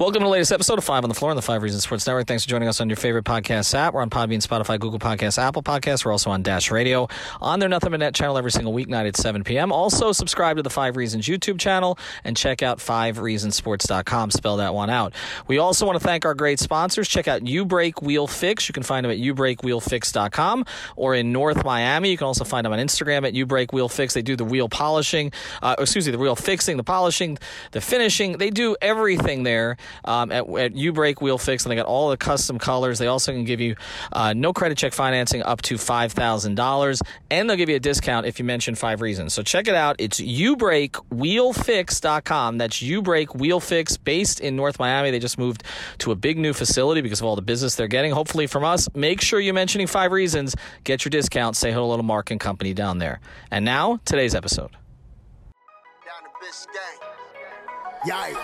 Welcome to the latest episode of Five on the Floor on the Five Reasons Sports Network. Thanks for joining us on your favorite podcast app. We're on Podbean, Spotify, Google Podcasts, Apple Podcasts. We're also on Dash Radio on their Nothing But Net channel every single weeknight at 7 p.m. Also, subscribe to the Five Reasons YouTube channel and check out fivereasonsports.com. Spell that one out. We also want to thank our great sponsors. Check out U Break Wheel Fix. You can find them at ubreakwheelfix.com or in North Miami. You can also find them on Instagram at U Break Wheel Fix. They do the wheel polishing, uh, excuse me, the wheel fixing, the polishing, the finishing. They do everything there um, at, at U Break Wheel Fix, and they got all the custom colors. They also can give you uh, no credit check financing up to five thousand dollars, and they'll give you a discount if you mention five reasons. So check it out. It's ubreakwheelfix.com. That's U-Break Wheel Fix, based in North Miami. They just moved to a big new facility because of all the business they're getting. Hopefully from us. Make sure you're mentioning five reasons. Get your discount. Say hello to Mark and Company down there. And now today's episode. Down bitch gang. Yikes.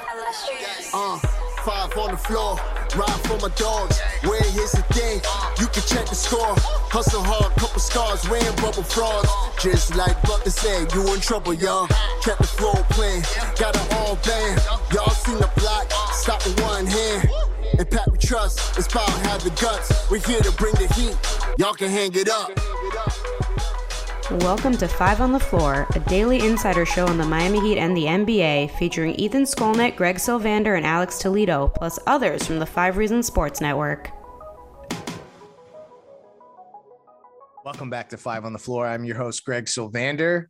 Uh, five on the floor. Ride for my dogs. Where here's the thing. You can check the score. Hustle hard, couple scars. Wearing bubble frauds. Just like Butler said, you in trouble, y'all. Kept the flow playing. Got it all band. Y'all seen the block. Stop with one hand. And Pat we trust. It's power have the guts. We're here to bring the heat. Y'all can hang it up. Welcome to Five on the Floor, a daily insider show on the Miami Heat and the NBA, featuring Ethan Skolnick, Greg Sylvander, and Alex Toledo, plus others from the Five Reasons Sports Network. Welcome back to Five on the Floor. I'm your host, Greg Sylvander.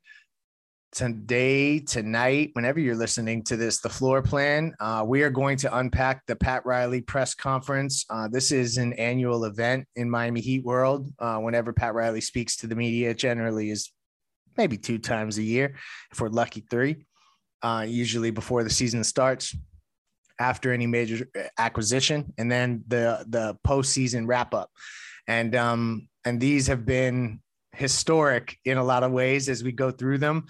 Today, tonight, whenever you're listening to this, the floor plan, uh, we are going to unpack the Pat Riley press conference. Uh, this is an annual event in Miami Heat world. Uh, whenever Pat Riley speaks to the media, generally is maybe two times a year, if we're lucky, three. Uh, usually before the season starts, after any major acquisition, and then the the postseason wrap up. And um, and these have been historic in a lot of ways as we go through them.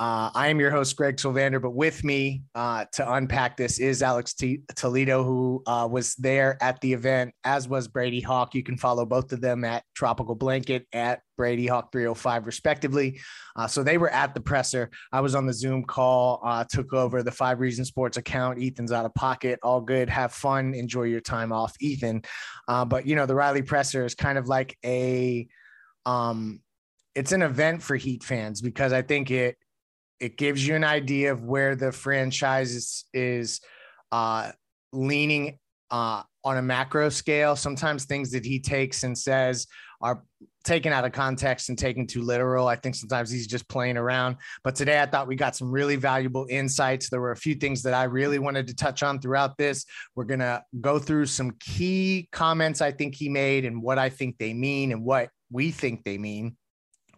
Uh, I am your host, Greg Sylvander, but with me uh, to unpack this is Alex T- Toledo, who uh, was there at the event, as was Brady Hawk. You can follow both of them at Tropical Blanket at Brady Hawk 305, respectively. Uh, so they were at the presser. I was on the Zoom call, uh, took over the Five Reason Sports account. Ethan's out of pocket. All good. Have fun. Enjoy your time off, Ethan. Uh, but, you know, the Riley presser is kind of like a, um, it's an event for Heat fans because I think it, it gives you an idea of where the franchise is, is uh, leaning uh, on a macro scale. Sometimes things that he takes and says are taken out of context and taken too literal. I think sometimes he's just playing around. But today I thought we got some really valuable insights. There were a few things that I really wanted to touch on throughout this. We're going to go through some key comments I think he made and what I think they mean and what we think they mean,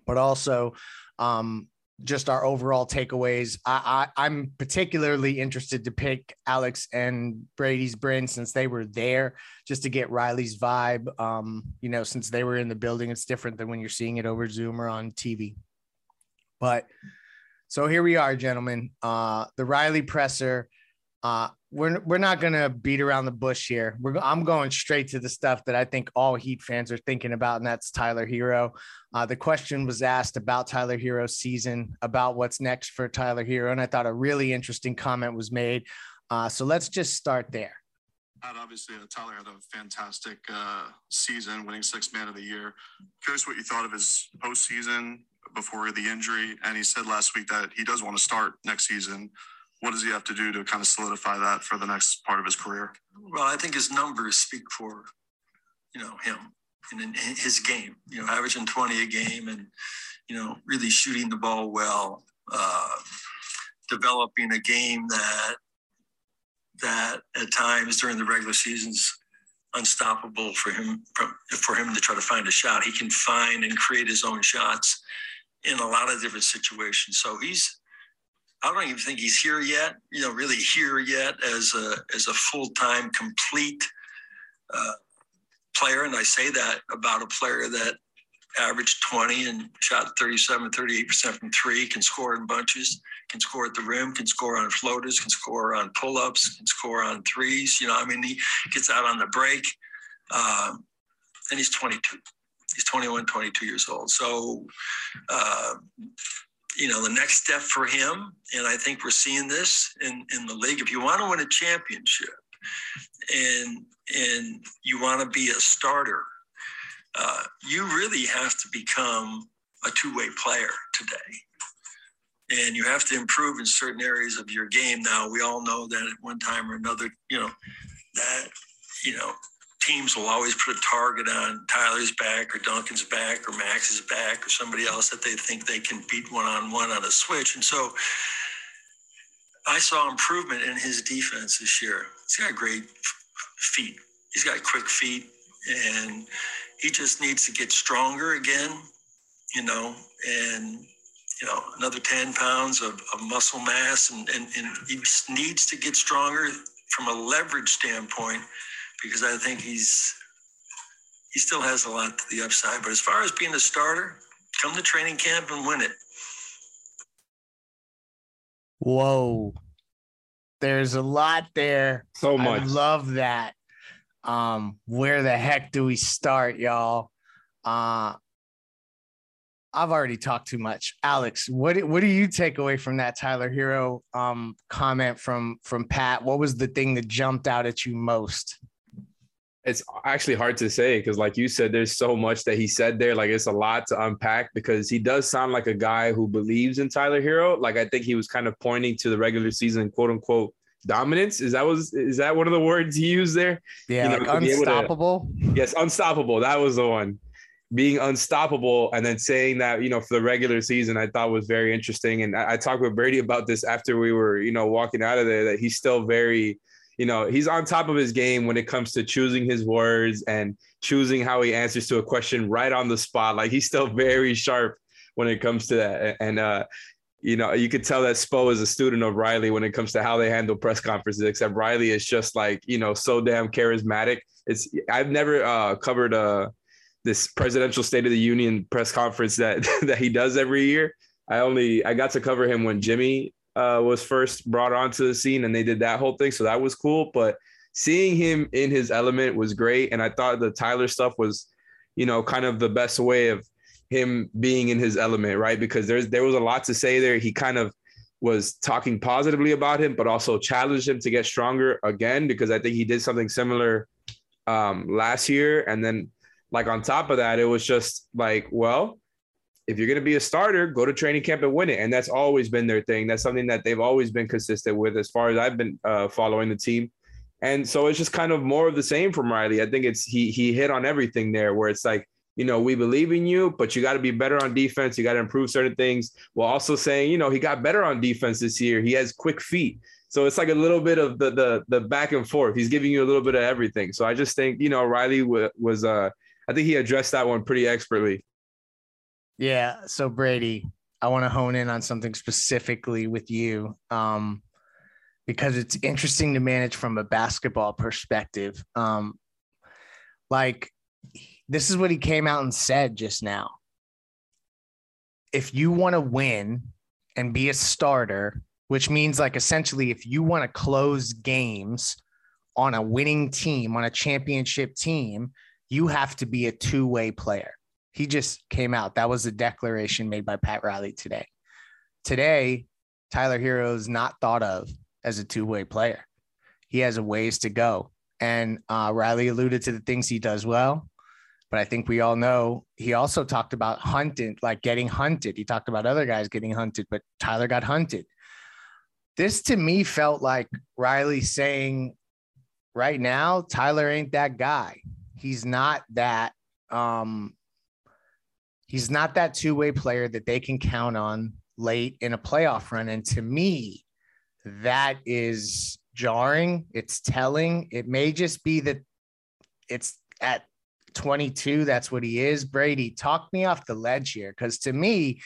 but also um, just our overall takeaways. I, I am particularly interested to pick Alex and Brady's brain since they were there, just to get Riley's vibe. Um, you know, since they were in the building, it's different than when you're seeing it over Zoom or on TV. But so here we are, gentlemen. Uh, the Riley presser. Uh, we're we're not gonna beat around the bush here. We're I'm going straight to the stuff that I think all Heat fans are thinking about, and that's Tyler Herro. Uh, the question was asked about Tyler Herro's season, about what's next for Tyler Herro, and I thought a really interesting comment was made. Uh, so let's just start there. Obviously, uh, Tyler had a fantastic uh, season, winning six man of the year. Curious what you thought of his postseason before the injury, and he said last week that he does want to start next season what does he have to do to kind of solidify that for the next part of his career? Well, I think his numbers speak for, you know, him and his game. You know, averaging twenty a game and you know really shooting the ball well, uh, developing a game that that at times during the regular seasons unstoppable for him for him to try to find a shot. He can find and create his own shots in a lot of different situations. So he's I don't even think he's here yet. You know, really here yet as a as a full time complete uh, player. And I say that about a player that averaged 20 and shot 37, 38% from three, can score in bunches, can score at the rim, can score on floaters, can score on pull ups, can score on threes. You know, I mean, he gets out on the break. Um, and he's 22. He's 21, 22 years old. So, uh, you know, the next step for him, and I think we're seeing this in, in the league, if you want to win a championship and and you want to be a starter, uh, you really have to become a two-way player today. And you have to improve in certain areas of your game. Now, we all know that at one time or another, you know, that, you know, teams will always put a target on Tyler's back or Duncan's back or Max's back or somebody else that they think they can beat one on one on a switch. And so I saw improvement in his defense this year. He's got great feet. He's got quick feet and he just needs to get stronger again, you know, and you know, another 10 pounds of, of muscle mass and, and, and he needs to get stronger from a leverage standpoint because I think he's he still has a lot to the upside. But as far as being a starter, come to training camp and win it. Whoa. There's a lot there. So much. I love that. Um, where the heck do we start, y'all? Uh I've already talked too much. Alex, what what do you take away from that Tyler Herro um comment from from Pat? What was the thing that jumped out at you most? It's actually hard to say because like you said there's so much that he said there like it's a lot to unpack because he does sound like a guy who believes in Tyler Herro. Like I think he was kind of pointing to the regular season quote unquote dominance. Is that was is that one of the words he used there? Yeah you know, like unstoppable to, yes unstoppable. That was the one. Being unstoppable and then saying that you know for the regular season i thought was very interesting. And I, I talked with brady about this after we were you know walking out of there that he's still very you know, he's on top of his game when it comes to choosing his words and choosing how he answers to a question right on the spot. Like he's still very sharp when it comes to that. And uh, you know, you could tell that Spo is a student of Riley when it comes to how they handle press conferences, except Riley is just like, you know, so damn charismatic. It's I've never uh, covered uh, this presidential state of the union press conference that that he does every year. I only I got to cover him when Jimmy uh, was first brought onto the scene and they did that whole thing. So that was cool. But seeing him in his element was great. And I thought the Tyler stuff was, you know, kind of the best way of him being in his element, right? Because there's there was a lot to say there. He kind of was talking positively about him, but also challenged him to get stronger again because I think he did something similar um, last year. And then, like on top of that, it was just like, well, if you're going to be a starter, go to training camp and win it. And that's always been their thing. That's something that they've always been consistent with as far as I've been uh, following the team. And so it's just kind of more of the same from Riley. I think it's he he hit on everything there where it's like, you know, we believe in you, but you got to be better on defense. You got to improve certain things while also saying, you know, he got better on defense this year. He has quick feet. So it's like a little bit of the the the back and forth. He's giving you a little bit of everything. So I just think, you know, Riley w- was uh I think he addressed that one pretty expertly. Yeah. So Brady, I want to hone in on something specifically with you. Um, because it's interesting to manage from a basketball perspective. Um, like this is what he came out and said just now. If you want to win and be a starter, which means like essentially if you want to close games on a winning team, on a championship team, you have to be a two-way player. He just came out. That was a declaration made by Pat Riley today. Today, Tyler Herro is not thought of as a two way player. He has a ways to go. And uh, Riley alluded to the things he does well. But I think we all know he also talked about hunting, like getting hunted. He talked about other guys getting hunted, but Tyler got hunted. This to me felt like Riley saying, right now, Tyler ain't that guy. He's not that um, he's not that two way player that they can count on late in a playoff run. And to me, that is jarring. It's telling. It may just be that it's at 22. That's what he is. Brady, talk me off the ledge here. Cause to me,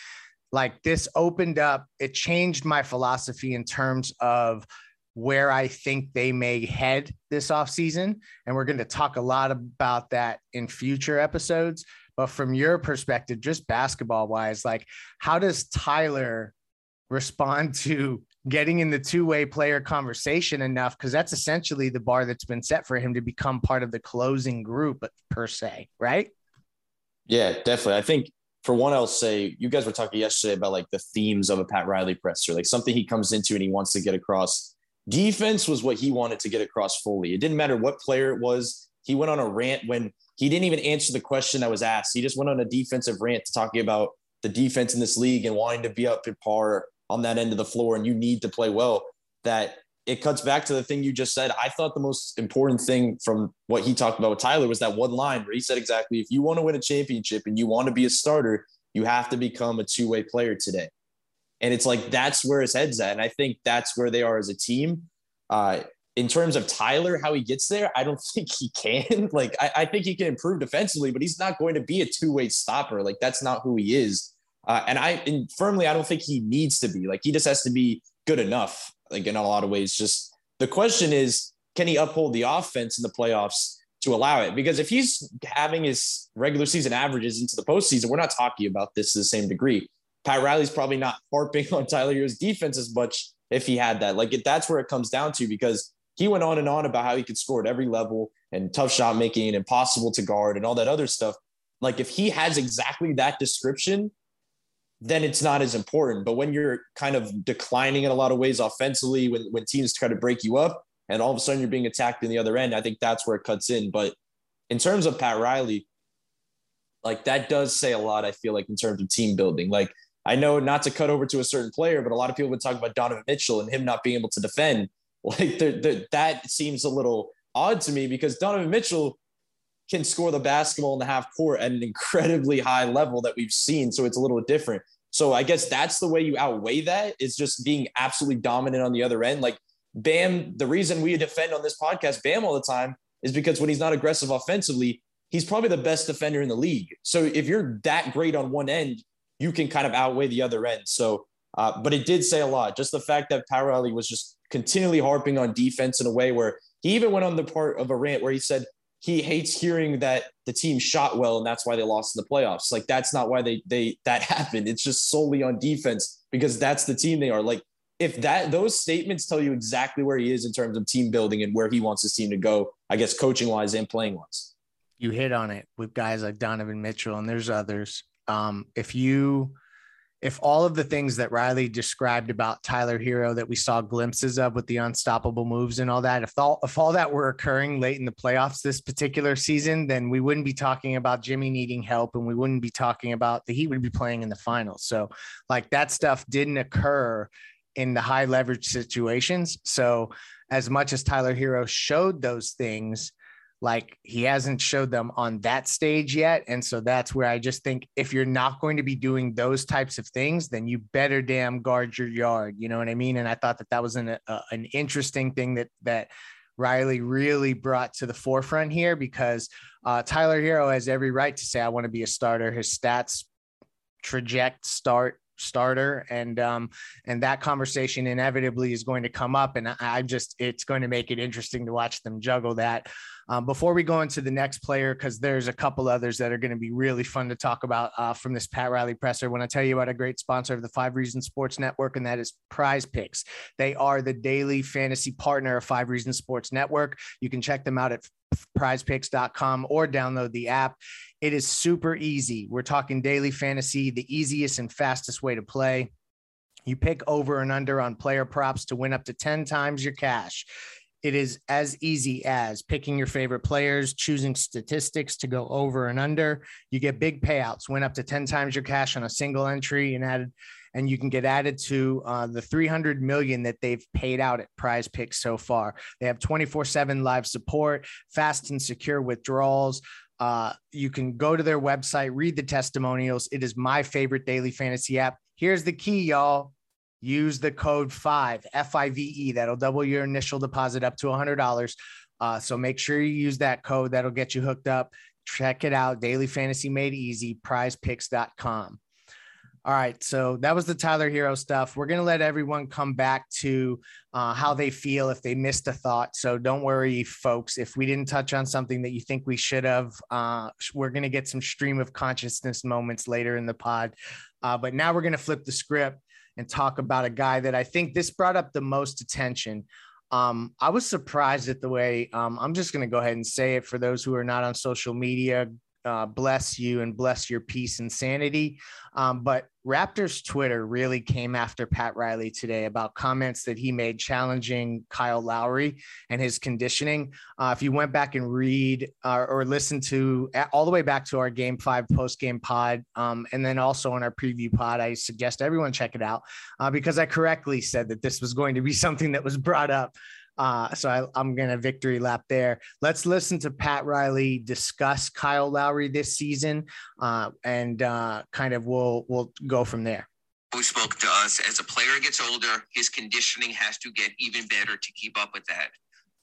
like this opened up, it changed my philosophy in terms of where I think they may head this offseason. And we're going to talk a lot about that in future episodes. But from your perspective, just basketball wise, like how does Tyler respond to getting in the two-way player conversation enough? Because that's essentially the bar that's been set for him to become part of the closing group per se right? Yeah definitely. I think for one i'll say you guys were talking yesterday about like the themes of a pat riley presser like something he comes into and he wants to get across. Defense was what he wanted to get across fully. It didn't matter what player it was he went on a rant when he didn't even answer the question that was asked he just went on a defensive rant talking about the defense in this league and wanting to be up at par on that end of the floor and you need to play well, that it cuts back to the thing you just said. I thought the most important thing from what he talked about with Tyler was that one line where he said exactly if you want to win a championship and you want to be a starter, you have to become a two way player today. And it's like that's where his head's at. And I think that's where they are as a team. Uh, in terms of Tyler, how he gets there, I don't think he can. like, I, I think he can improve defensively, but he's not going to be a two way stopper. Like, that's not who he is. Uh, and I and firmly, I don't think he needs to be like he just has to be good enough. Like in a lot of ways, just the question is, can he uphold the offense in the playoffs to allow it? Because if he's having his regular season averages into the postseason, we're not talking about this to the same degree. Pat Riley's probably not harping on Tyler defense as much if he had that. Like that's where it comes down to because he went on and on about how he could score at every level and tough shot making and impossible to guard and all that other stuff. Like if he has exactly that description, then it's not as important. But when you're kind of declining in a lot of ways offensively, when, when teams try to break you up and all of a sudden you're being attacked in the other end, I think that's where it cuts in. But in terms of Pat Riley, like that does say a lot, I feel like, in terms of team building. Like, I know not to cut over to a certain player, but a lot of people would talk about Donovan Mitchell and him not being able to defend. Like, the, the, that seems a little odd to me because Donovan Mitchell can score the basketball in the half court at an incredibly high level that we've seen. So it's a little different. So I guess that's the way you outweigh that is just being absolutely dominant on the other end. Like Bam, the reason we defend on this podcast Bam all the time is because when he's not aggressive offensively, he's probably the best defender in the league. So if you're that great on one end, you can kind of outweigh the other end. So, uh, but it did say a lot. Just the fact that Pat Riley was just continually harping on defense in a way where he even went on the part of a rant where he said, he hates hearing that the team shot well and that's why they lost in the playoffs. Like that's not why they they that happened. It's just solely on defense because that's the team they are. Like if that those statements tell you exactly where he is in terms of team building and where he wants his team to go, I guess coaching wise and playing wise. You hit on it with guys like Donovan Mitchell and there's others. Um, if you if all of the things that Riley described about Tyler Herro that we saw glimpses of with the unstoppable moves and all that, if all if all that were occurring late in the playoffs this particular season, then we wouldn't be talking about Jimmy needing help and we wouldn't be talking about the Heat would be playing in the finals. So like that stuff didn't occur in the high leverage situations. So as much as Tyler Herro showed those things, like he hasn't showed them on that stage yet. And so that's where I just think if you're not going to be doing those types of things, then you better damn guard your yard. You know what I mean? And I thought that that was an, an interesting thing that, that Riley really brought to the forefront here because uh, Tyler Herro has every right to say, I want to be a starter. His stats traject start starter and um and that conversation inevitably is going to come up and I, I just it's going to make it interesting to watch them juggle that um, before we go into the next player, because there's a couple others that are going to be really fun to talk about uh, from this Pat Riley presser, when I tell you about a great sponsor of the Five Reasons Sports Network, and that is PrizePicks. They are the daily fantasy partner of Five Reasons Sports Network. You can check them out at prizepicks.com or download the app. It is super easy. We're talking daily fantasy, the easiest and fastest way to play. You pick over and under on player props to win up to 10 times your cash. It is as easy as picking your favorite players, choosing statistics to go over and under. You get big payouts, win up to 10 times your cash on a single entry and added and you can get added to uh, the 300 million that they've paid out at prize picks so far they have 24-7 live support fast and secure withdrawals uh, you can go to their website read the testimonials it is my favorite daily fantasy app here's the key y'all use the code five F I V E. That'll double your initial deposit up to a $100. Uh, so make sure you use that code. That'll get you hooked up. Check it out. Daily Fantasy Made Easy, prizepicks.com. All right, so that was the Tyler Herro stuff. We're gonna let everyone come back to uh, how they feel if they missed a thought. So don't worry, folks. If we didn't touch on something that you think we should have, uh, we're gonna get some stream of consciousness moments later in the pod. Uh, but now we're gonna flip the script and talk about a guy that I think this brought up the most attention. Um, I was surprised at the way um, I'm just going to go ahead and say it for those who are not on social media uh, bless you and bless your peace and sanity. Um, but Raptors Twitter really came after Pat Riley today about comments that he made challenging Kyle Lowry and his conditioning. Uh, if you went back and read uh, or listen to all the way back to our game five post game pod, um, and then also on our preview pod, I suggest everyone check it out uh, because I correctly said that this was going to be something that was brought up uh, so I, I'm going to victory lap there. Let's listen to Pat Riley discuss Kyle Lowry this season, uh, and uh, kind of we'll we'll go from there. Who spoke to us as a player gets older, his conditioning has to get even better to keep up with that.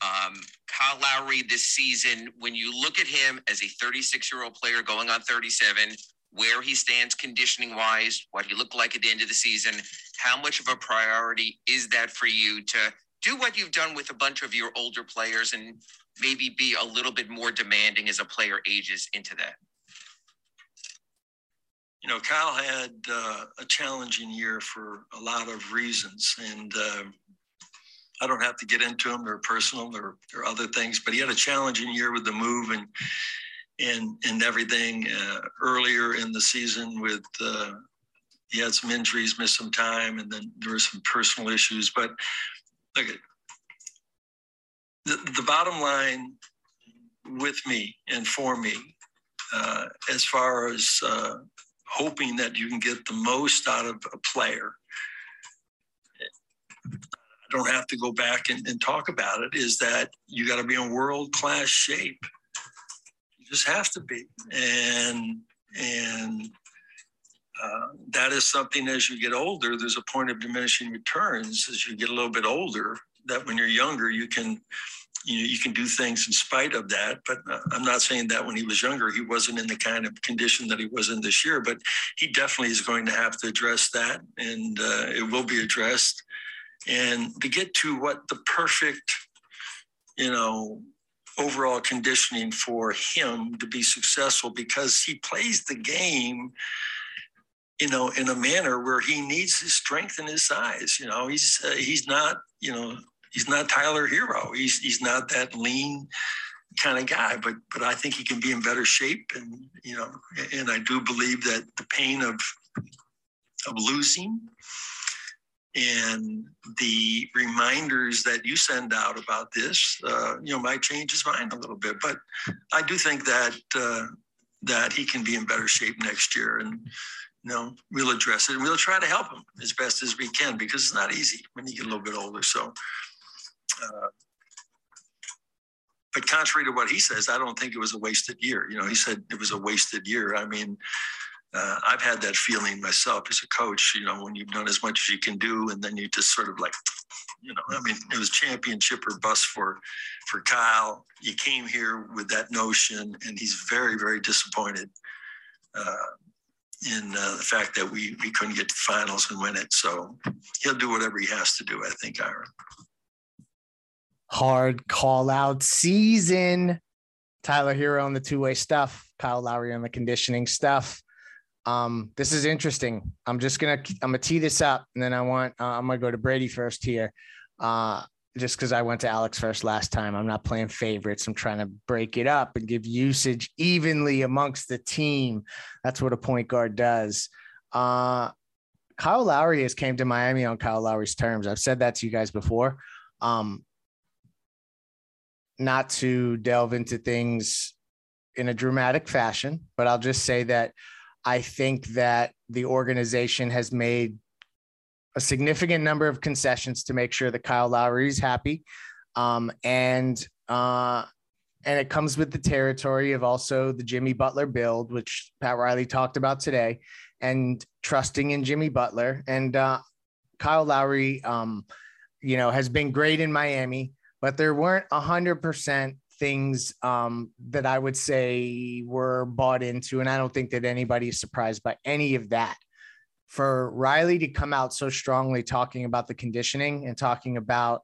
Um, Kyle Lowry this season, when you look at him as a 36 year old player going on 37, where he stands conditioning wise, what he looked like at the end of the season, how much of a priority is that for you to do what you've done with a bunch of your older players and maybe be a little bit more demanding as a player ages into that. You know, Kyle had uh, a challenging year for a lot of reasons, and uh, I don't have to get into them. They're personal or, or other things, but he had a challenging year with the move and and and everything uh, earlier in the season with uh, he had some injuries, missed some time, and then there were some personal issues. But look the, the bottom line with me and for me, uh, as far as uh, hoping that you can get the most out of a player. I don't have to go back and, and talk about it. Is that you got to be in world class shape? You just have to be, and and uh, that is something as you get older, there's a point of diminishing returns as you get a little bit older. That when you're younger, you can, you know, you can do things in spite of that. But uh, I'm not saying that when he was younger, he wasn't in the kind of condition that he was in this year. But he definitely is going to have to address that, and uh, it will be addressed. And to get to what the perfect, you know, overall conditioning for him to be successful because he plays the game you know, in a manner where he needs his strength and his size. You know, he's uh, he's not, you know, he's not Tyler Herro. He's he's not that lean kind of guy, but but I think he can be in better shape, and you know, and I do believe that the pain of of losing and the reminders that you send out about this, uh, you know, might change his mind a little bit. But I do think that uh, that he can be in better shape next year, and you know, we'll address it and we'll try to help him as best as we can because it's not easy when you get a little bit older. So, uh, but contrary to what he says, I don't think it was a wasted year. You know, he said it was a wasted year. I mean, uh, I've had that feeling myself as a coach. You know, when you've done as much as you can do, and then you just sort of like, you know, I mean, it was championship or bust for for Kyle. He came here with that notion, and he's very, very disappointed. Uh, in uh, the fact that we we couldn't get to finals and win it. So he'll do whatever he has to do. I think, Ira. Hard call out season. Tyler Herro on the two way stuff. Kyle Lowry on the conditioning stuff. Um, this is interesting. I'm just gonna I'm gonna tee this up, and then I want uh, I'm gonna go to Brady first here. Uh, just because I went to Alex first last time. I'm not playing favorites. I'm trying to break it up and give usage evenly amongst the team. That's what a point guard does. Uh, Kyle Lowry has came to Miami on Kyle Lowry's terms. I've said that to you guys before. Um, not to delve into things in a dramatic fashion, but I'll just say that I think that the organization has made a significant number of concessions to make sure that Kyle Lowry is happy. Um, and uh, and it comes with the territory of also the Jimmy Butler build, which Pat Riley talked about today, and trusting in Jimmy Butler and uh, Kyle Lowry. Um, you know, has been great in Miami, but there weren't a hundred percent things um, that I would say were bought into, and I don't think that anybody is surprised by any of that for Riley to come out so strongly talking about the conditioning and talking about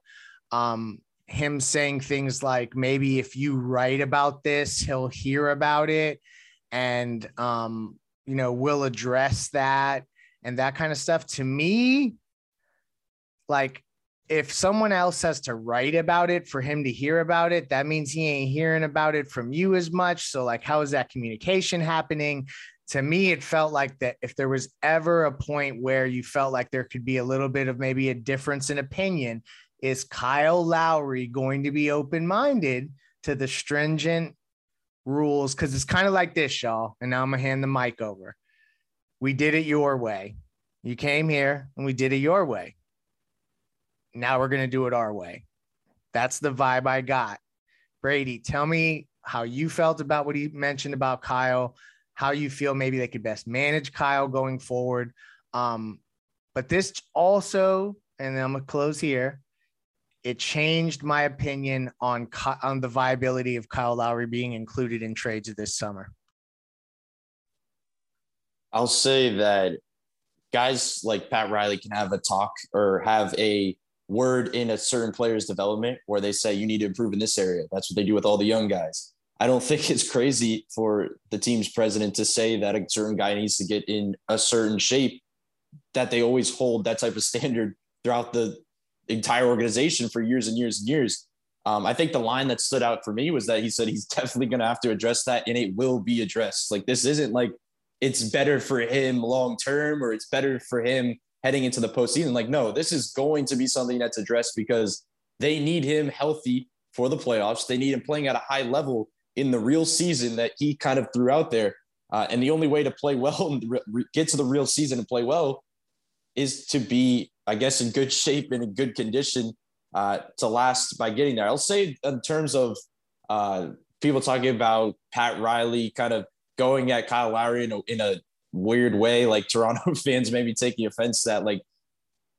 um, him saying things like maybe if you write about this, he'll hear about it and um, you know, we'll address that and that kind of stuff. To me, like if someone else has to write about it for him to hear about it, that means he ain't hearing about it from you as much. So, like, how is that communication happening? To me, it felt like that if there was ever a point where you felt like there could be a little bit of maybe a difference in opinion, is Kyle Lowry going to be open minded to the stringent rules? Because it's kind of like this, y'all. And now I'm going to hand the mic over. We did it your way. You came here and we did it your way now we're going to do it our way. That's the vibe I got. Brady, tell me how you felt about what he mentioned about Kyle, how you feel maybe they could best manage Kyle going forward. Um, but this also, and then I'm gonna close here. It changed my opinion on on the viability of Kyle Lowry being included in trades this summer. I'll say that guys like Pat Riley can have a talk or have a word in a certain player's development where they say you need to improve in this area. That's what they do with all the young guys. I don't think it's crazy for the team's president to say that a certain guy needs to get in a certain shape, that they always hold that type of standard throughout the entire organization for years and years and years. Um, I think the line that stood out for me was that he said he's definitely going to have to address that and it will be addressed. Like, this isn't like it's better for him long term or it's better for him heading into the postseason. Like, no, this is going to be something that's addressed because they need him healthy for the playoffs. They need him playing at a high level in the real season that he kind of threw out there. Uh, and the only way to play well and re- get to the real season and play well is to be, I guess, in good shape and in good condition uh, to last by getting there. I'll say in terms of uh, people talking about Pat Riley kind of going at Kyle Lowry in a, in a weird way, like Toronto fans maybe taking offense that like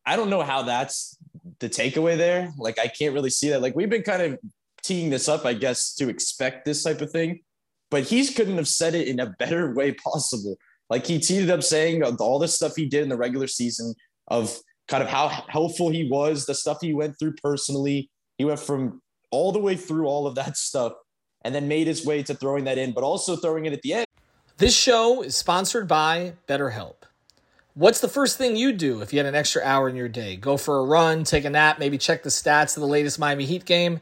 I don't know how that's the takeaway there. Like I can't really see that. Like we've been kind of teeing this up, I guess, to expect this type of thing, but he couldn't have said it in a better way possible. Like he teed it up saying all the stuff he did in the regular season of kind of how helpful he was, the stuff he went through personally. He went from all the way through all of that stuff and then made his way to throwing that in, but also throwing it at the end. This show is sponsored by BetterHelp. What's the first thing you do if you had an extra hour in your day? Go for a run, take a nap, maybe check the stats of the latest Miami Heat game?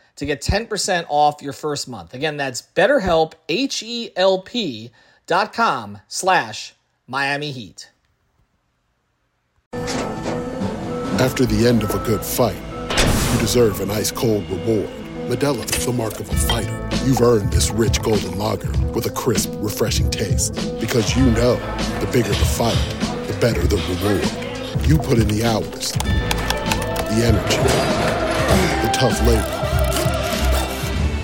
to get 10% off your first month. Again, that's betterhelp, H-E-L-P dot com slash Miami Heat. After the end of a good fight, you deserve an ice-cold reward. Modelo is the mark of a fighter. You've earned this rich golden lager with a crisp, refreshing taste. Because you know, the bigger the fight, the better the reward. You put in the hours, the energy, the tough labor.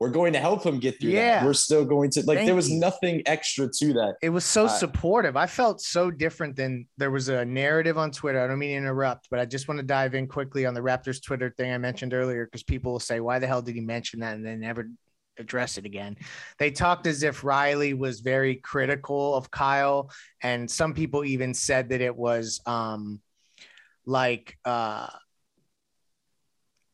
we're going to help him get through Yeah. that. We're still going to like Thank there was you. nothing extra to that. It was so Uh, supportive. I felt so different than there was a narrative on Twitter. I don't mean to interrupt, but I just want to dive in quickly on the Raptors Twitter thing I mentioned earlier because people will say, why the hell did he mention that? And then never address it again. They talked as if Riley was very critical of Kyle. And some people even said that it was um like uh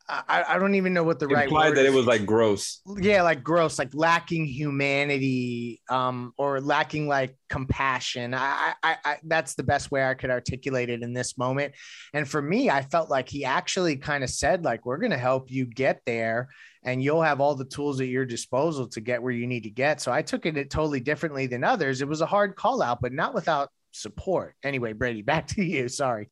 I, I don't even know what the right Implied that it was like gross. yeah like gross like lacking humanity um or lacking like compassion. I, I i that's the best way i could articulate it in this moment. And for me i felt like he actually kind of said like we're going to help you get there and you'll have all the tools at your disposal to get where you need to get. So i took it totally differently than others. It was a hard call out but not without support. Anyway brady back to you. Sorry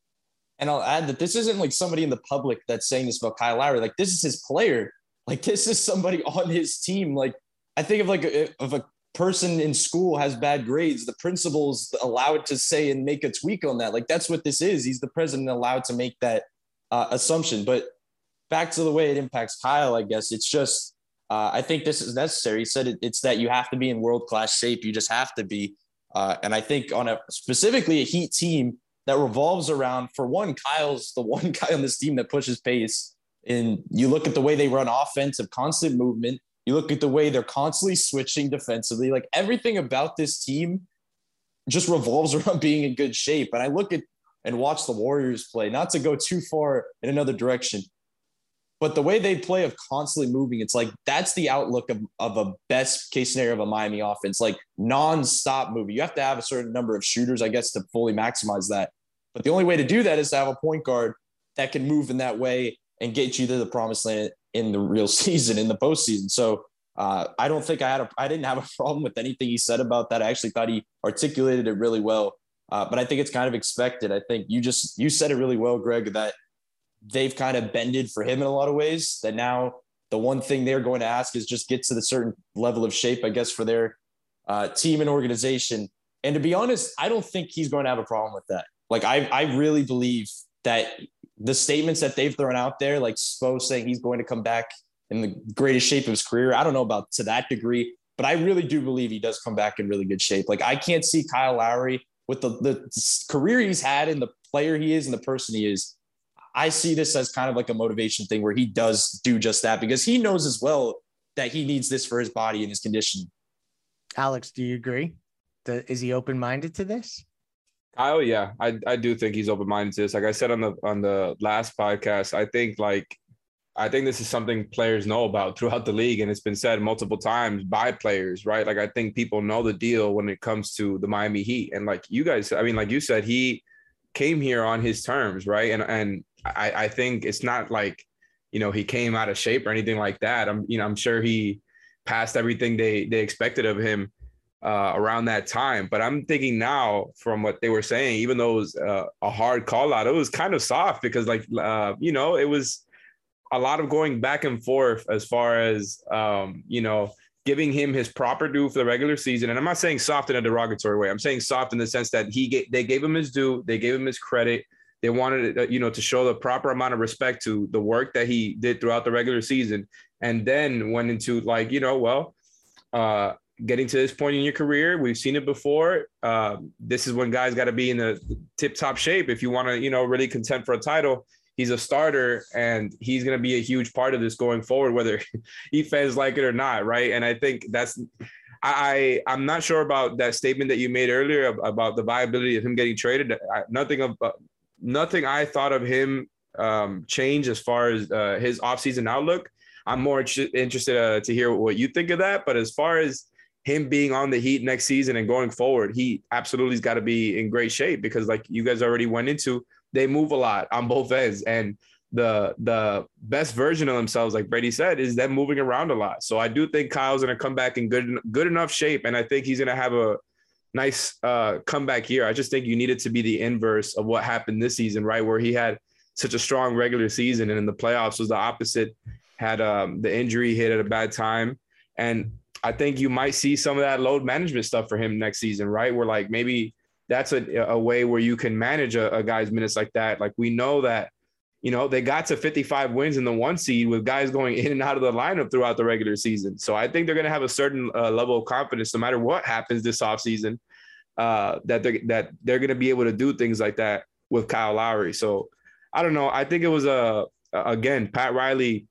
And I'll add that this isn't like somebody in the public that's saying this about Kyle Lowry. Like this is his player. Like this is somebody on his team. Like I think of like a, if a person in school has bad grades, the principal's allowed to say and make a tweak on that. Like that's what this is. He's the president allowed to make that uh, assumption. But back to the way it impacts Kyle, I guess it's just uh, I think this is necessary. He said it, it's that you have to be in world class shape. You just have to be. Uh, and I think on a specifically a Heat team that revolves around for one, Kyle's the one guy on this team that pushes pace. And you look at the way they run offensive, constant movement. You look at the way they're constantly switching defensively. Like everything about this team just revolves around being in good shape. And I look at and watch the Warriors play, not to go too far in another direction, but the way they play of constantly moving, it's like that's the outlook of, of a best case scenario of a Miami offense, like non-stop moving. You have to have a certain number of shooters, I guess, to fully maximize that. But the only way to do that is to have a point guard that can move in that way and get you to the promised land in the real season, in the postseason. So uh, I don't think I had a, I didn't have a problem with anything he said about that. I actually thought he articulated it really well. Uh, but I think it's kind of expected. I think you just you said it really well, Greg, that they've kind of bended for him in a lot of ways. That now the one thing they're going to ask is just get to the certain level of shape, I guess, for their uh, team and organization. And to be honest, I don't think he's going to have a problem with that. Like I, I really believe that the statements that they've thrown out there, like Spo saying he's going to come back in the greatest shape of his career. I don't know about to that degree, but I really do believe he does come back in really good shape. Like I can't see Kyle Lowry with the, the career he's had and the player he is and the person he is. I see this as kind of like a motivation thing where he does do just that because he knows as well that he needs this for his body and his condition. alex do you agree The- is he open-minded to this Kyle, yeah, I I do think he's open minded to this. Like I said on the on the last podcast, I think like I think this is something players know about throughout the league, and it's been said multiple times by players, right? Like I think people know the deal when it comes to the Miami Heat, and like you guys, I mean, like you said, he came here on his terms, right? And and I I think it's not like you know he came out of shape or anything like that. I'm you know I'm sure he passed everything they they expected of him uh, around that time. But I'm thinking now, from what they were saying, even though it was uh, a hard call out, it was kind of soft because, like, uh, you know, it was a lot of going back and forth as far as, um, you know, giving him his proper due for the regular season. And I'm not saying soft in a derogatory way. I'm saying soft in the sense that he get, they gave him his due, they gave him his credit. They wanted, uh, you know, to show the proper amount of respect to the work that he did throughout the regular season, and then went into like, you know, well, uh, getting to this point in your career. We've seen it before. Uh, this is when guys got to be in the tip top shape if you want to, you know, really contend for a title. He's a starter and he's going to be a huge part of this going forward, whether he fans like it or not. Right. And I think that's, I, I'm not sure about that statement that you made earlier about the viability of him getting traded. I, nothing of, nothing I thought of him um, change as far as uh, his offseason outlook. I'm more interested uh, to hear what you think of that. But as far as him being on the Heat next season and going forward, he absolutely's got to be in great shape because, like you guys already went into, they move a lot on both ends, and the the best version of themselves, like Brady said, is them moving around a lot. So I do think Kyle's to come back in good good enough shape, and I think he's to have a nice uh, comeback here. I just think you needed to be the inverse of what happened this season, right, where he had such a strong regular season, and in the playoffs was the opposite. Had um, the injury hit at a bad time, and I think you might see some of that load management stuff for him next season, right? Where like maybe that's a, a way where you can manage a, a guy's minutes like that. Like we know that you know, they got to 55 wins in the one seed with guys going in and out of the lineup throughout the regular season. So I think they're going to have a certain uh, level of confidence no matter what happens this offseason uh, that they're, that they're going to be able to do things like that with Kyle Lowry. So I don't know. I think it was a, again, Pat Riley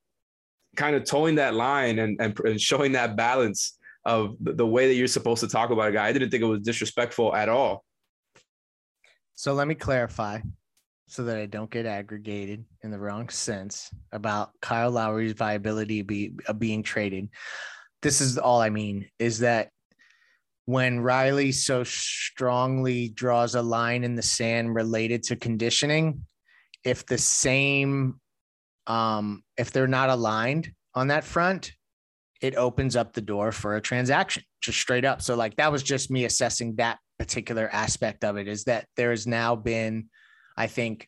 kind of towing that line and, and, and showing that balance of the, the way that you're supposed to talk about a guy. I didn't think it was disrespectful at all. So let me clarify so that I don't get aggregated in the wrong sense about Kyle Lowry's viability be, of being traded. This is all I mean is that when Riley so strongly draws a line in the sand related to conditioning, if the same, um, if they're not aligned on that front, it opens up the door for a transaction just straight up. So, like, that was just me assessing that particular aspect of it is that there has now been I think,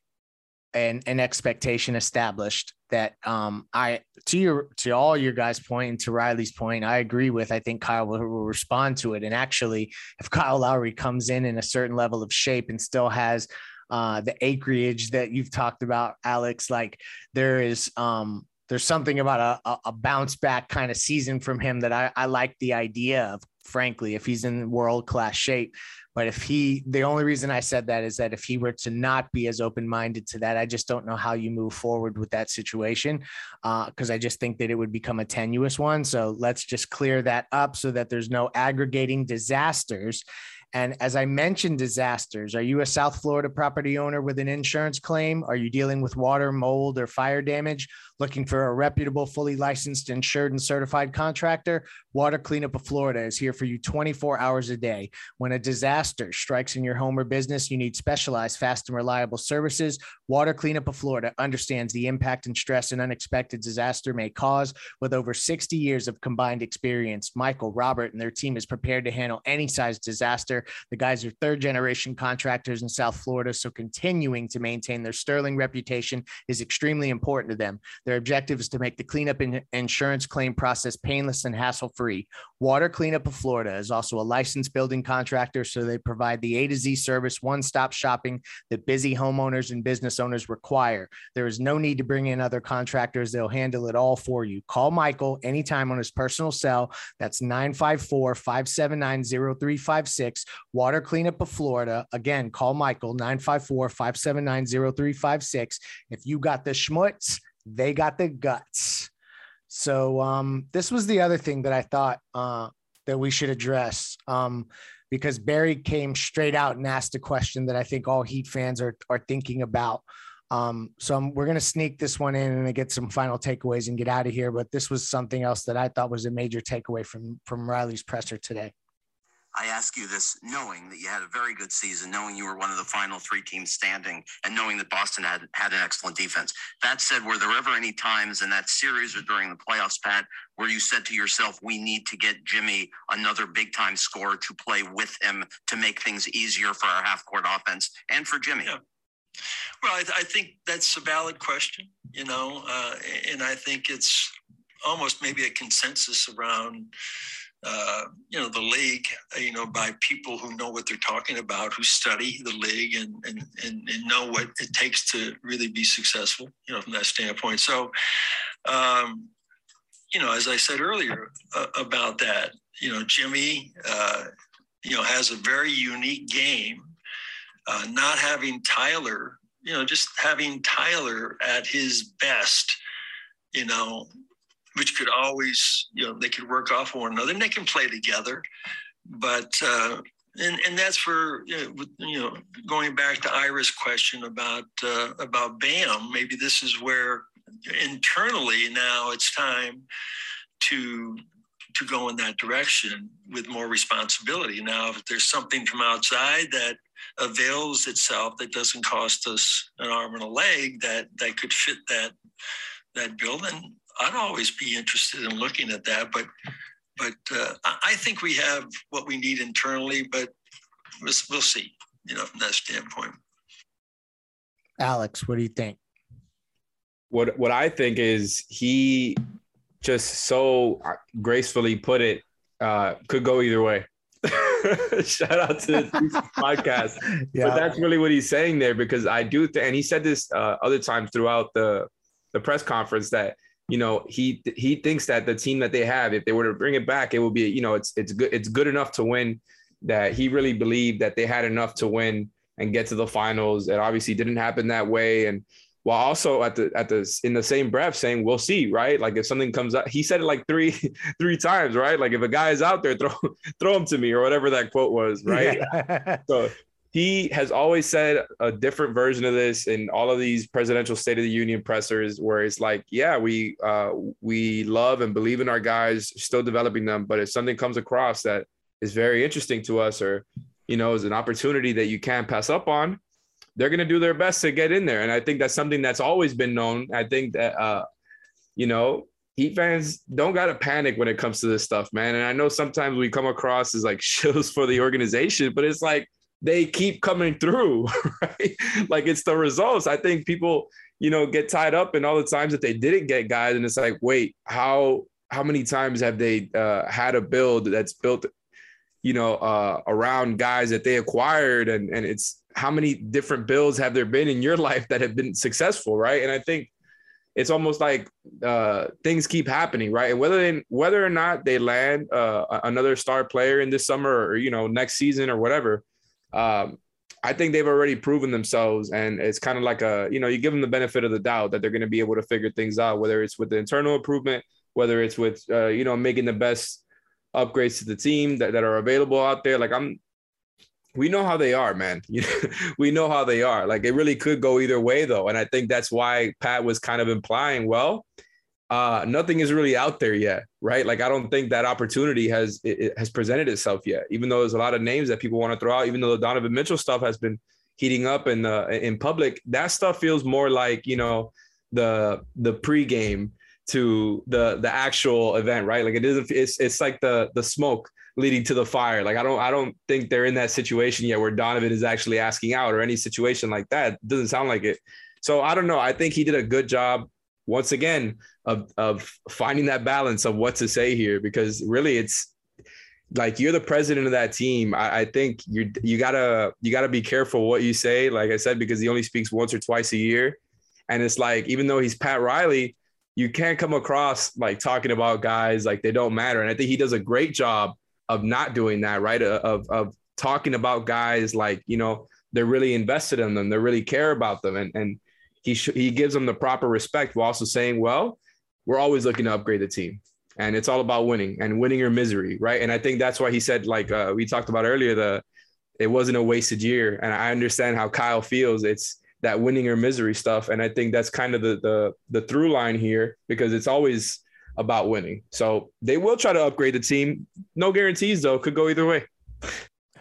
an, an expectation established that um, I to your to all your guys' point and to Riley's point, I agree with. I think Kyle will, will respond to it. And actually, if Kyle Lowry comes in in a certain level of shape and still has uh, the acreage that you've talked about, Alex, like there is um, there's something about a, a bounce back kind of season from him that I, I like the idea of, frankly, if he's in world class shape. But if he, the only reason I said that is that if he were to not be as open minded to that, I just don't know how you move forward with that situation because uh, I just think that it would become a tenuous one. So let's just clear that up so that there's no aggregating disasters. And as I mentioned, disasters, are you a South Florida property owner with an insurance claim? Are you dealing with water, mold, or fire damage? Looking for a reputable, fully licensed, insured, and certified contractor? Water Cleanup of Florida is here for you 24 hours a day. When a disaster strikes in your home or business, you need specialized, fast, and reliable services. Water Cleanup of Florida understands the impact and stress an unexpected disaster may cause. With over 60 years of combined experience, Michael, Robert, and their team is prepared to handle any size disaster. The guys are third generation contractors in South Florida, so continuing to maintain their sterling reputation is extremely important to them. Their objective is to make the cleanup and insurance claim process painless and hassle free. Water Cleanup of Florida is also a licensed building contractor, so they provide the A to Z service, one stop shopping that busy homeowners and business owners require. There is no need to bring in other contractors, they'll handle it all for you. Call Michael anytime on his personal cell. That's 954 579 0356. Water Cleanup of Florida. Again, call Michael 954 579 0356. If you got the schmutz, they got the guts. So um, this was the other thing that I thought uh, that we should address um, because Barry came straight out and asked a question that I think all Heat fans are are thinking about. Um, so I'm, we're going to sneak this one in and get some final takeaways and get out of here. But this was something else that I thought was a major takeaway from from Riley's presser today. I ask you this knowing that you had a very good season, knowing you were one of the final three teams standing, and knowing that Boston had had an excellent defense. That said, were there ever any times in that series or during the playoffs, Pat, where you said to yourself, we need to get Jimmy another big time scorer to play with him to make things easier for our half court offense and for Jimmy? Yeah. Well, I, th- I, think that's a valid question, you know, uh, and I think it's almost maybe a consensus around uh, you know the league uh, you know by people who know what they're talking about who study the league and, and and, and know what it takes to really be successful you know from that standpoint. So um, you know as i said earlier uh, about that you know jimmy uh, you know has a very unique game uh, not having tyler you know just having tyler at his best you know which could always, you know, they could work off one another and they can play together. But, uh, and, and that's for, you know, going back to Ira's question about, uh, about BAM, maybe this is where internally now it's time to, to go in that direction with more responsibility. Now, if there's something from outside that avails itself that doesn't cost us an arm and a leg that that could fit that that bill, then I'd always be interested in looking at that. But but uh, I think we have what we need internally, but we'll, we'll see. You know, from that standpoint. Alex, what do you think? What what I think is he just so gracefully put it uh, could go either way. Shout out to the podcast. Yeah. But that's really what he's saying there because I do, th- and he said this uh, other times throughout the the press conference that you know he he thinks that the team that they have, if they were to bring it back, it will be you know it's it's good it's good enough to win. That he really believed that they had enough to win and get to the finals. It obviously didn't happen that way, and while also at the at the in the same breath saying we'll see right like if something comes up he said it like three three times right like if a guy is out there throw throw him to me or whatever that quote was right yeah. so he has always said a different version of this in all of these presidential state of the union pressers where it's like yeah we uh we love and believe in our guys still developing them but if something comes across that is very interesting to us or you know is an opportunity that you can't pass up on they're going to do their best to get in there. And I think that's something that's always been known. I think that, uh, you know, Heat fans don't got to panic when it comes to this stuff, man. And I know sometimes we come across as like shills for the organization, but it's like they keep coming through, right? Like it's the results. I think people, you know, get tied up in all the times that they didn't get guys. And it's like, wait, how how many times have they uh, had a build that's built, you know, uh, around guys that they acquired, and and it's how many different builds have there been in your life that have been successful, right? And I think it's almost like uh, things keep happening, right? And whether they, whether or not they land uh, another star player in this summer or you know next season or whatever, um, I think they've already proven themselves, and it's kind of like a you know you give them the benefit of the doubt that they're going to be able to figure things out, whether it's with the internal improvement, whether it's with uh, you know making the best upgrades to the team that, that are available out there. Like I'm we know how they are, man. we know how they are. Like it really could go either way, though, and I think that's why Pat was kind of implying, well, uh, nothing is really out there yet, right? Like I don't think that opportunity has it, has presented itself yet. Even though there's a lot of names that people want to throw out, even though the Donovan Mitchell stuff has been heating up in uh, in public, that stuff feels more like you know the the pregame to the the actual event, right? Like it isn't. It's it's like the the smoke leading to the fire. Like I don't I don't think they're in that situation yet where Donovan is actually asking out or any situation like that. It doesn't sound like it. So I don't know. I think he did a good job once again of of finding that balance of what to say here because really it's like you're the president of that team. I, I think you you gotta you gotta be careful what you say. Like I said, because he only speaks once or twice a year, and it's like even though he's Pat Riley, you can't come across like talking about guys like they don't matter. And I think he does a great job of not doing that, right? Uh, of of talking about guys like you know they're really invested in them, they really care about them, and and he sh- he gives them the proper respect while also saying, well, we're always looking to upgrade the team, and it's all about winning and winning your misery, right? And I think that's why he said, like uh, we talked about earlier, the it wasn't a wasted year, and I understand how Kyle feels. It's that winning or misery stuff, and I think that's kind of the the the through line here because it's always about winning. So they will try to upgrade the team. No guarantees though. Could go either way.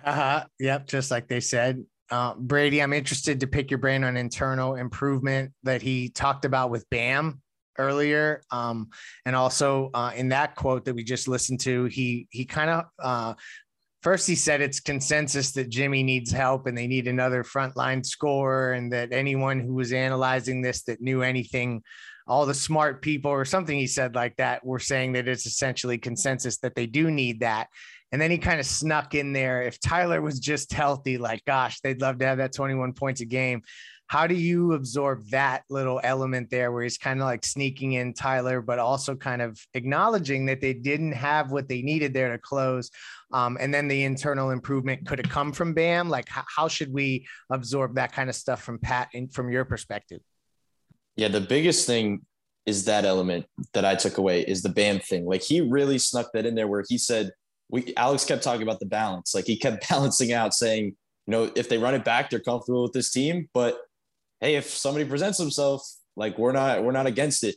Uh-huh. Yep. Just like they said. Uh, Brady, I'm interested to pick your brain on internal improvement that he talked about with Bam earlier. Um, and also uh, in that quote that we just listened to, he he kind of uh, first he said it's consensus that Jimmy needs help and they need another frontline scorer, and that anyone who was analyzing this that knew anything all the smart people or something he said like that were saying that it's essentially consensus that they do need that. And then he kind of snuck in there. If Tyler was just healthy, like, gosh, they'd love to have that 21 points a game. How do you absorb that little element there where he's kind of like sneaking in Tyler, but also kind of acknowledging that they didn't have what they needed there to close? Um, and then the internal improvement could have come from Bam. Like, how, how should we absorb that kind of stuff from Pat and from your perspective? Yeah, the biggest thing is that element that I took away is the Bam thing. Like he really snuck that in there where he said, we Alex kept talking about the balance. Like he kept balancing out saying, you know, if they run it back, they're comfortable with this team. But hey, if somebody presents himself, like we're not, we're not against it.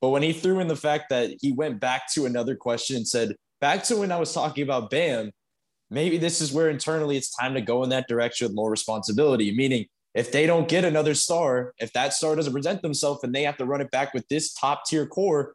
But when he threw in the fact that he went back to another question and said, back to when I was talking about Bam, maybe this is where internally it's time to go in that direction with more responsibility, meaning if they don't get another star, if that star doesn't present themselves and they have to run it back with this top tier core,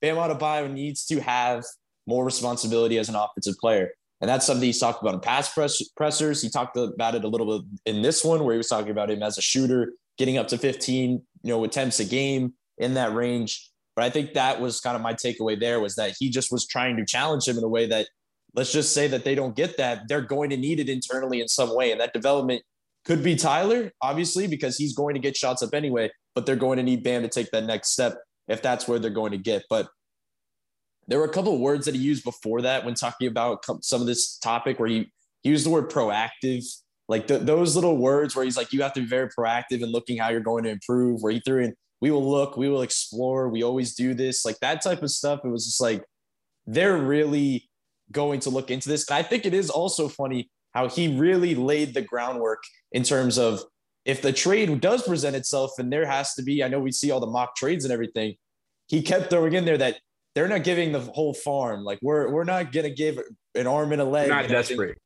Bam Adebayo needs to have more responsibility as an offensive player. And that's something he's talked about in past press, pressers. He talked about it a little bit in this one where he was talking about him as a shooter, getting up to 15, you know, attempts a game in that range. But I think that was kind of my takeaway there was that he just was trying to challenge him in a way that let's just say that they don't get that, they're going to need it internally in some way. And that development could be Tyler, obviously, because he's going to get shots up anyway, but they're going to need Bam to take that next step if that's where they're going to get. But there were a couple of words that he used before that when talking about some of this topic where he, he used the word proactive like the, those little words where he's like, you have to be very proactive in looking how you're going to improve. Where he threw in, we will look, we will explore, we always do this, like that type of stuff. It was just like they're really going to look into this. And I think it is also funny how he really laid the groundwork in terms of if the trade does present itself and there has to be, I know we see all the mock trades and everything. He kept throwing in there that they're not giving the whole farm. Like we're we're not gonna give an arm and a leg. Not desperate.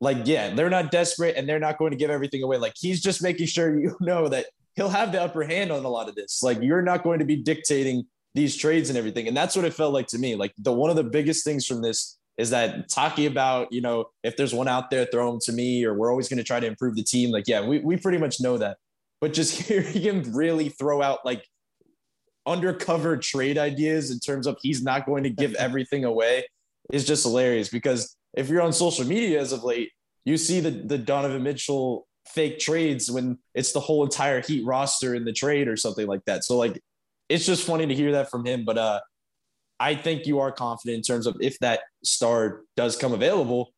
Like yeah they're not desperate and they're not going to give everything away. Like he's just making sure you know that he'll have the upper hand on a lot of this. Like you're not going to be dictating these trades and everything. And that's what it felt like to me. Like the one of the biggest things from this is that talking about you know if there's one out there throw them to me or we're always going to try to improve the team. Like yeah we, we pretty much know that. But just hearing him really throw out like undercover trade ideas in terms of he's not going to give everything away is just hilarious because if you're on social media as of late, you see the the Donovan Mitchell fake trades when it's the whole entire Heat roster in the trade or something like that. So like, it's just funny to hear that from him. But uh, I think you are confident in terms of if that star does come available,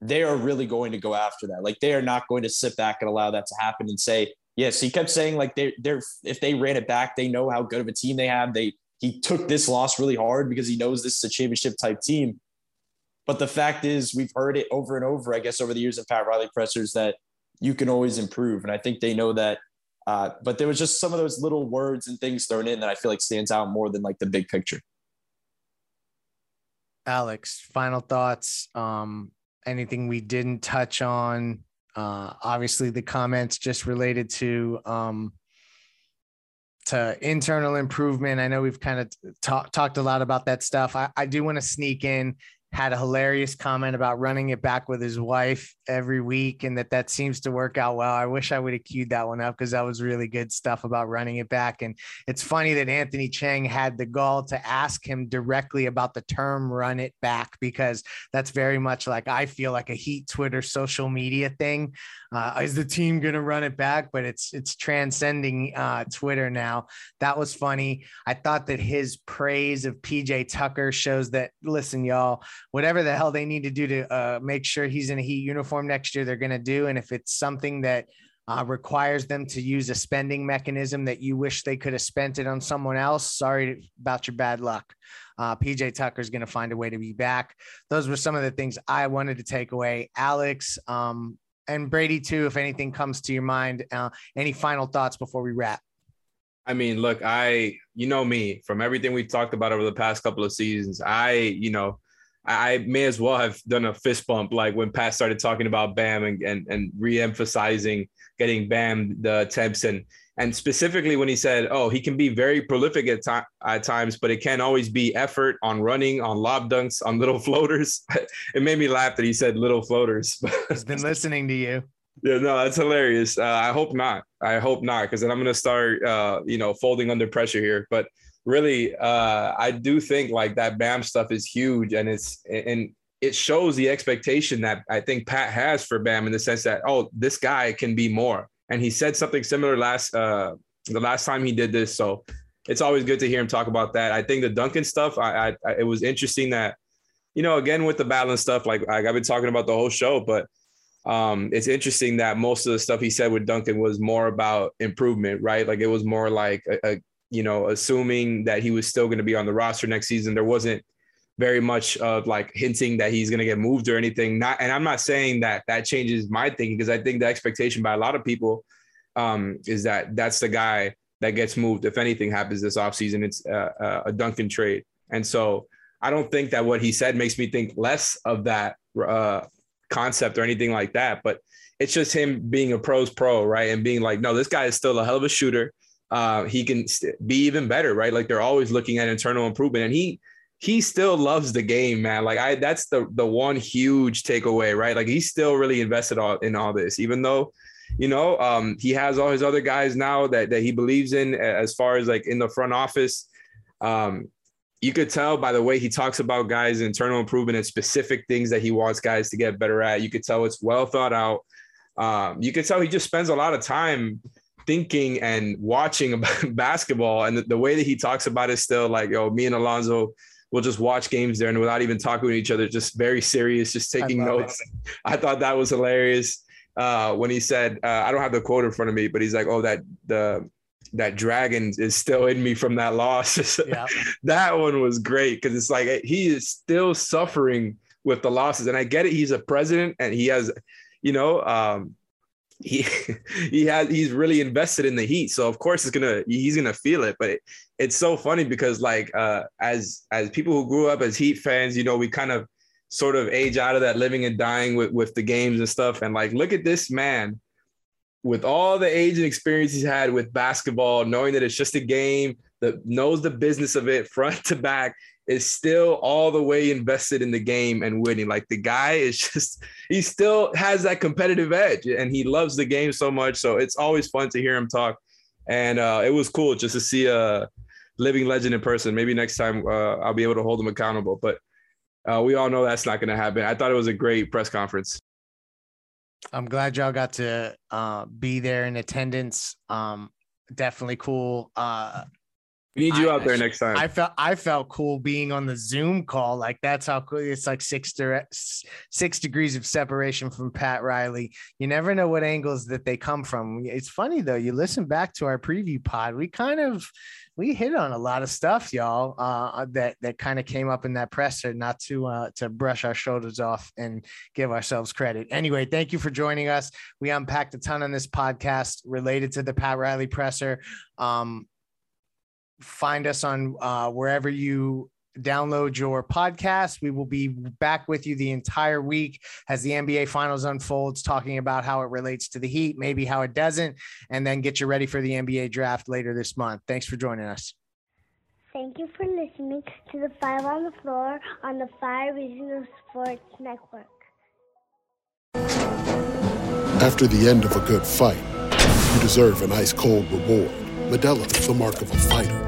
they are really going to go after that. Like they are not going to sit back and allow that to happen and say, yes. He kept saying like they they're if they ran it back, they know how good of a team they have. They he took this loss really hard because he knows this is a championship type team. But the fact is, we've heard it over and over, I guess, over the years of Pat Riley pressers that you can always improve. And I think they know that. Uh, but there was just some of those little words and things thrown in that I feel like stands out more than like the big picture. Alex, final thoughts. Um, anything we didn't touch on? Uh, obviously, the comments just related to um, to internal improvement. I know we've kind of talked talked a lot about that stuff. I, I do want to sneak in had a hilarious comment about running it back with his wife every week and that that seems to work out well. I wish I would have queued that one up because that was really good stuff about running it back. And it's funny that Anthony Chiang had the gall to ask him directly about the term run it back because that's very much like I feel like a heat Twitter social media thing. Uh, is the team going to run it back? But it's it's transcending uh, Twitter now. That was funny. I thought that his praise of PJ Tucker shows that listen, y'all, whatever the hell they need to do to uh, make sure he's in a Heat uniform next year, they're going to do. And if it's something that uh, requires them to use a spending mechanism that you wish they could have spent it on someone else. Sorry about your bad luck. Uh, PJ Tucker is going to find a way to be back. Those were some of the things I wanted to take away. Alex um, and Brady, too, if anything comes to your mind, uh, any final thoughts before we wrap? I mean, look, I, you know me from everything we've talked about over the past couple of seasons. I, you know, I may as well have done a fist bump like when Pat started talking about Bam and and, and re-emphasizing getting Bam the attempts and and specifically when he said, "Oh, he can be very prolific at, to- at times, but it can't always be effort on running, on lob dunks, on little floaters." it made me laugh that he said little floaters. He's been listening to you. Yeah, no, that's hilarious. Uh, I hope not. I hope not, because then I'm gonna start, uh, you know, folding under pressure here. But really, uh, I do think like that Bam stuff is huge, and it's and it shows the expectation that I think Pat has for Bam in the sense that oh, this guy can be more. And he said something similar last uh, the last time he did this, so it's always good to hear him talk about that. I think the Duncan stuff, I, I it was interesting that you know again with the balance stuff, like, like I've been talking about the whole show, but um, it's interesting that most of the stuff he said with Duncan was more about improvement, right? Like it was more like a, a you know, assuming that he was still going to be on the roster next season. There wasn't very much of like hinting that he's going to get moved or anything. Not, and I'm not saying that that changes my thinking because I think the expectation by a lot of people um, is that that's the guy that gets moved if anything happens this offseason. It's a Duncan trade, and so I don't think that what he said makes me think less of that uh, concept or anything like that. But it's just him being a pros pro, right, and being like, no, this guy is still a hell of a shooter uh, he can be even better, right? Like they're always looking at internal improvement, and he he still loves the game, man. Like I, that's the the one huge takeaway, right? Like he's still really invested all in all this, even though, you know, um, he has all his other guys now that that he believes in as far as like in the front office. Um, you could tell by the way he talks about guys' internal improvement and specific things that he wants guys to get better at. You could tell it's well thought out. Um, you could tell he just spends a lot of time thinking and watching about basketball. And the, the way that he talks about it still like, yo, me and Alonzo will just watch games there and without even talking to each other, just very serious, just taking I notes. It. I thought that was hilarious. Uh, when he said, uh, I don't have the quote in front of me, but he's like, oh, that the that dragon is still in me from that loss. yeah. that one was great because it's like he is still suffering with the losses. And I get it, he's a president and he has, you know, um, he he has he's really invested in the heat. So of course it's gonna he's gonna feel it. But it, it's so funny because like uh as as people who grew up as heat fans you know we kind of sort of age out of that living and dying with with the games and stuff. And like look at this man with all the age and experience he's had with basketball knowing that it's just a game that knows the business of it front to back is still all the way invested in the game and winning. Like the guy is just, he still has that competitive edge and he loves the game so much. So it's always fun to hear him talk. And uh, it was cool just to see a living legend in person. Maybe next time uh, I'll be able to hold him accountable. But uh, we all know that's not going to happen. I thought it was a great press conference. I'm glad y'all got to uh, be there in attendance. Um, definitely cool. Need you I, out there next time. I felt I felt cool being on the Zoom call. Like that's how cool. It's like six six degrees of separation from Pat Riley. You never know what angles that they come from. It's funny though. You listen back to our preview pod. We kind of we hit on a lot of stuff, y'all. Uh, that that kind of came up in that presser. Not to uh, to brush our shoulders off and give ourselves credit. Anyway, thank you for joining us. We unpacked a ton on this podcast related to the Pat Riley presser. Um, find us on uh, wherever you download your podcast. We will be back with you the entire week as the NBA Finals unfolds, talking about how it relates to the Heat, maybe how it doesn't, and then get you ready for the NBA draft later this month. Thanks for joining us. Thank you for listening to the Five on the Floor on the Five Reasons Sports Network. After the end of a good fight, you deserve an ice cold reward. Modelo is the mark of a fighter.